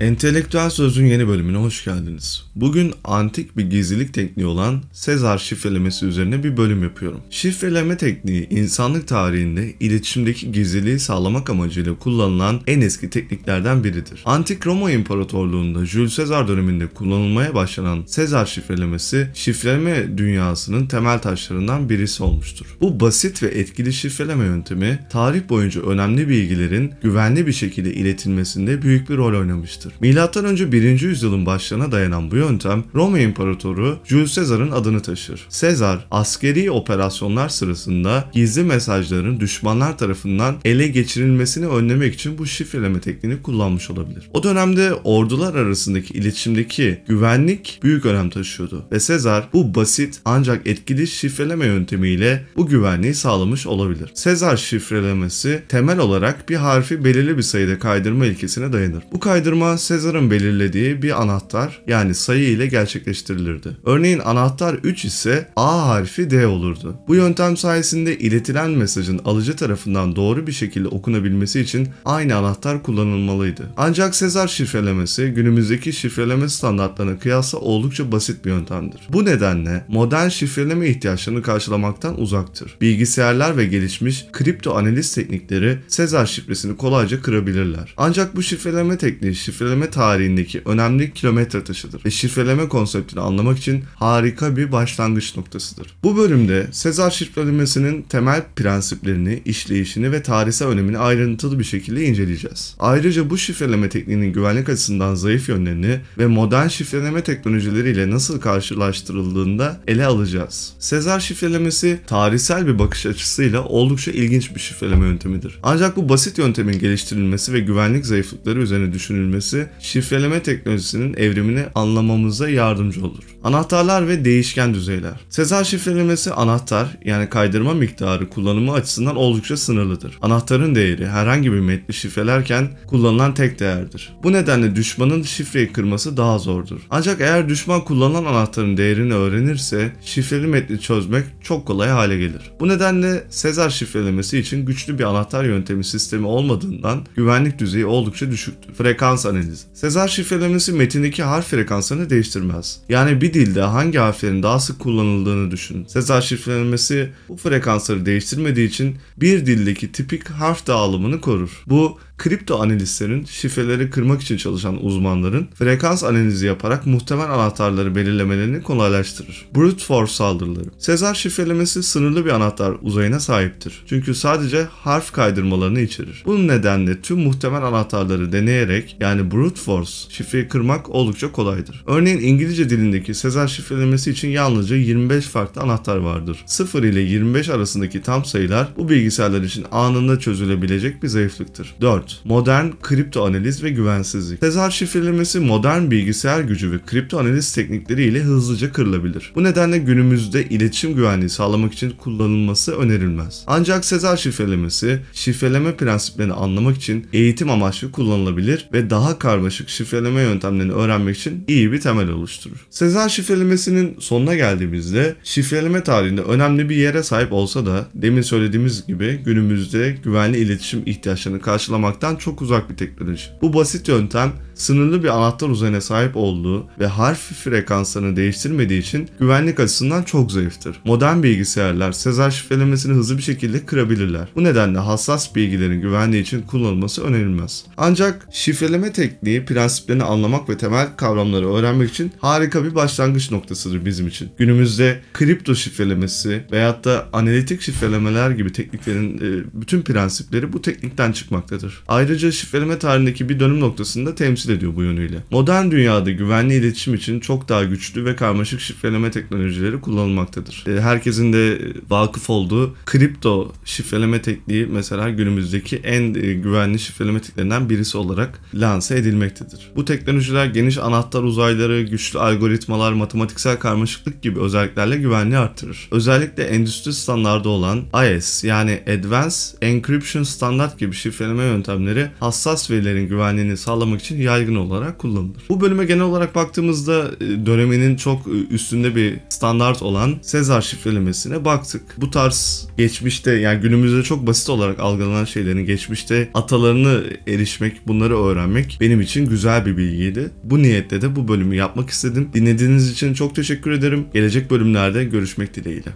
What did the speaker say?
Entelektüel Söz'ün yeni bölümüne hoş geldiniz. Bugün antik bir gizlilik tekniği olan Sezar şifrelemesi üzerine bir bölüm yapıyorum. Şifreleme tekniği insanlık tarihinde iletişimdeki gizliliği sağlamak amacıyla kullanılan en eski tekniklerden biridir. Antik Roma İmparatorluğu'nda Jules Caesar döneminde kullanılmaya başlanan Sezar şifrelemesi şifreleme dünyasının temel taşlarından birisi olmuştur. Bu basit ve etkili şifreleme yöntemi tarih boyunca önemli bilgilerin güvenli bir şekilde iletilmesinde büyük bir rol oynamıştır. Milattan önce 1. yüzyılın başlarına dayanan bu yöntem Roma İmparatoru Jules Caesar'ın adını taşır. Caesar askeri operasyonlar sırasında gizli mesajların düşmanlar tarafından ele geçirilmesini önlemek için bu şifreleme tekniğini kullanmış olabilir. O dönemde ordular arasındaki iletişimdeki güvenlik büyük önem taşıyordu ve Caesar bu basit ancak etkili şifreleme yöntemiyle bu güvenliği sağlamış olabilir. Caesar şifrelemesi temel olarak bir harfi belirli bir sayıda kaydırma ilkesine dayanır. Bu kaydırma Caesar'ın belirlediği bir anahtar yani sayı ile gerçekleştirilirdi. Örneğin anahtar 3 ise A harfi D olurdu. Bu yöntem sayesinde iletilen mesajın alıcı tarafından doğru bir şekilde okunabilmesi için aynı anahtar kullanılmalıydı. Ancak Sezar şifrelemesi günümüzdeki şifreleme standartlarına kıyasla oldukça basit bir yöntemdir. Bu nedenle modern şifreleme ihtiyaçlarını karşılamaktan uzaktır. Bilgisayarlar ve gelişmiş kripto analiz teknikleri Sezar şifresini kolayca kırabilirler. Ancak bu şifreleme tekniği şifreleme tarihindeki önemli kilometre taşıdır ve şifreleme konseptini anlamak için harika bir başlangıç noktasıdır. Bu bölümde Sezar şifrelemesinin temel prensiplerini, işleyişini ve tarihsel önemini ayrıntılı bir şekilde inceleyeceğiz. Ayrıca bu şifreleme tekniğinin güvenlik açısından zayıf yönlerini ve modern şifreleme teknolojileriyle nasıl karşılaştırıldığını da ele alacağız. Sezar şifrelemesi tarihsel bir bakış açısıyla oldukça ilginç bir şifreleme yöntemidir. Ancak bu basit yöntemin geliştirilmesi ve güvenlik zayıflıkları üzerine düşünülmesi şifreleme teknolojisinin evrimini anlamamıza yardımcı olur. Anahtarlar ve değişken düzeyler. Sezar şifrelemesi anahtar yani kaydırma miktarı kullanımı açısından oldukça sınırlıdır. Anahtarın değeri herhangi bir metni şifrelerken kullanılan tek değerdir. Bu nedenle düşmanın şifreyi kırması daha zordur. Ancak eğer düşman kullanılan anahtarın değerini öğrenirse şifreli metni çözmek çok kolay hale gelir. Bu nedenle Sezar şifrelemesi için güçlü bir anahtar yöntemi sistemi olmadığından güvenlik düzeyi oldukça düşüktür. Frekans analizi. Sezar şifrelemesi metindeki harf frekanslarını değiştirmez. Yani bir dilde hangi harflerin daha sık kullanıldığını düşünün. Sezar şifrelemesi bu frekansları değiştirmediği için bir dildeki tipik harf dağılımını korur. Bu kripto analistlerin şifreleri kırmak için çalışan uzmanların frekans analizi yaparak muhtemel anahtarları belirlemelerini kolaylaştırır. Brute force saldırıları. Sezar şifrelemesi sınırlı bir anahtar uzayına sahiptir. Çünkü sadece harf kaydırmalarını içerir. Bunun nedenle tüm muhtemel anahtarları deneyerek yani brute force şifreyi kırmak oldukça kolaydır. Örneğin İngilizce dilindeki Sezar şifrelemesi için yalnızca 25 farklı anahtar vardır. 0 ile 25 arasındaki tam sayılar bu bilgisayarlar için anında çözülebilecek bir zayıflıktır. 4. Modern kripto analiz ve güvensizlik. Sezar şifrelemesi modern bilgisayar gücü ve kripto analiz teknikleriyle hızlıca kırılabilir. Bu nedenle günümüzde iletişim güvenliği sağlamak için kullanılması önerilmez. Ancak Sezar şifrelemesi şifreleme prensiplerini anlamak için eğitim amaçlı kullanılabilir ve daha karmaşık şifreleme yöntemlerini öğrenmek için iyi bir temel oluşturur. Sezar şifrelemesinin sonuna geldiğimizde şifreleme tarihinde önemli bir yere sahip olsa da demin söylediğimiz gibi günümüzde güvenli iletişim ihtiyaçlarını karşılamaktan çok uzak bir teknoloji. Bu basit yöntem sınırlı bir anahtar uzayına sahip olduğu ve harf frekanslarını değiştirmediği için güvenlik açısından çok zayıftır. Modern bilgisayarlar Sezar şifrelemesini hızlı bir şekilde kırabilirler. Bu nedenle hassas bilgilerin güvenliği için kullanılması önerilmez. Ancak şifreleme tekniği prensiplerini anlamak ve temel kavramları öğrenmek için harika bir başlangıç noktasıdır bizim için. Günümüzde kripto şifrelemesi veyahut da analitik şifrelemeler gibi tekniklerin e, bütün prensipleri bu teknikten çıkmaktadır. Ayrıca şifreleme tarihindeki bir dönüm noktasında temsil ediyor bu yönüyle. Modern dünyada güvenli iletişim için çok daha güçlü ve karmaşık şifreleme teknolojileri kullanılmaktadır. E, herkesin de vakıf olduğu kripto şifreleme tekniği mesela günümüzdeki en e, güvenli şifreleme tekniklerinden birisi olarak lanse edilmektedir. Bu teknolojiler geniş anahtar uzayları, güçlü algoritmalar, matematiksel karmaşıklık gibi özelliklerle güvenliği arttırır. Özellikle endüstri standardı olan IS yani Advanced Encryption Standard gibi şifreleme yöntemleri hassas verilerin güvenliğini sağlamak için yaygın olarak kullanılır. Bu bölüme genel olarak baktığımızda e, döneminin çok e, üstünde bir standart olan Sezar şifrelemesine baktık. Bu tarz geçmişte yani günümüzde çok basit olarak algılanan şeylerin geçmişte atalarını erişmek, bunları öğrenmek benim için güzel bir bilgiydi. Bu niyetle de bu bölümü yapmak istedim. Dinlediğiniz için çok teşekkür ederim. Gelecek bölümlerde görüşmek dileğiyle.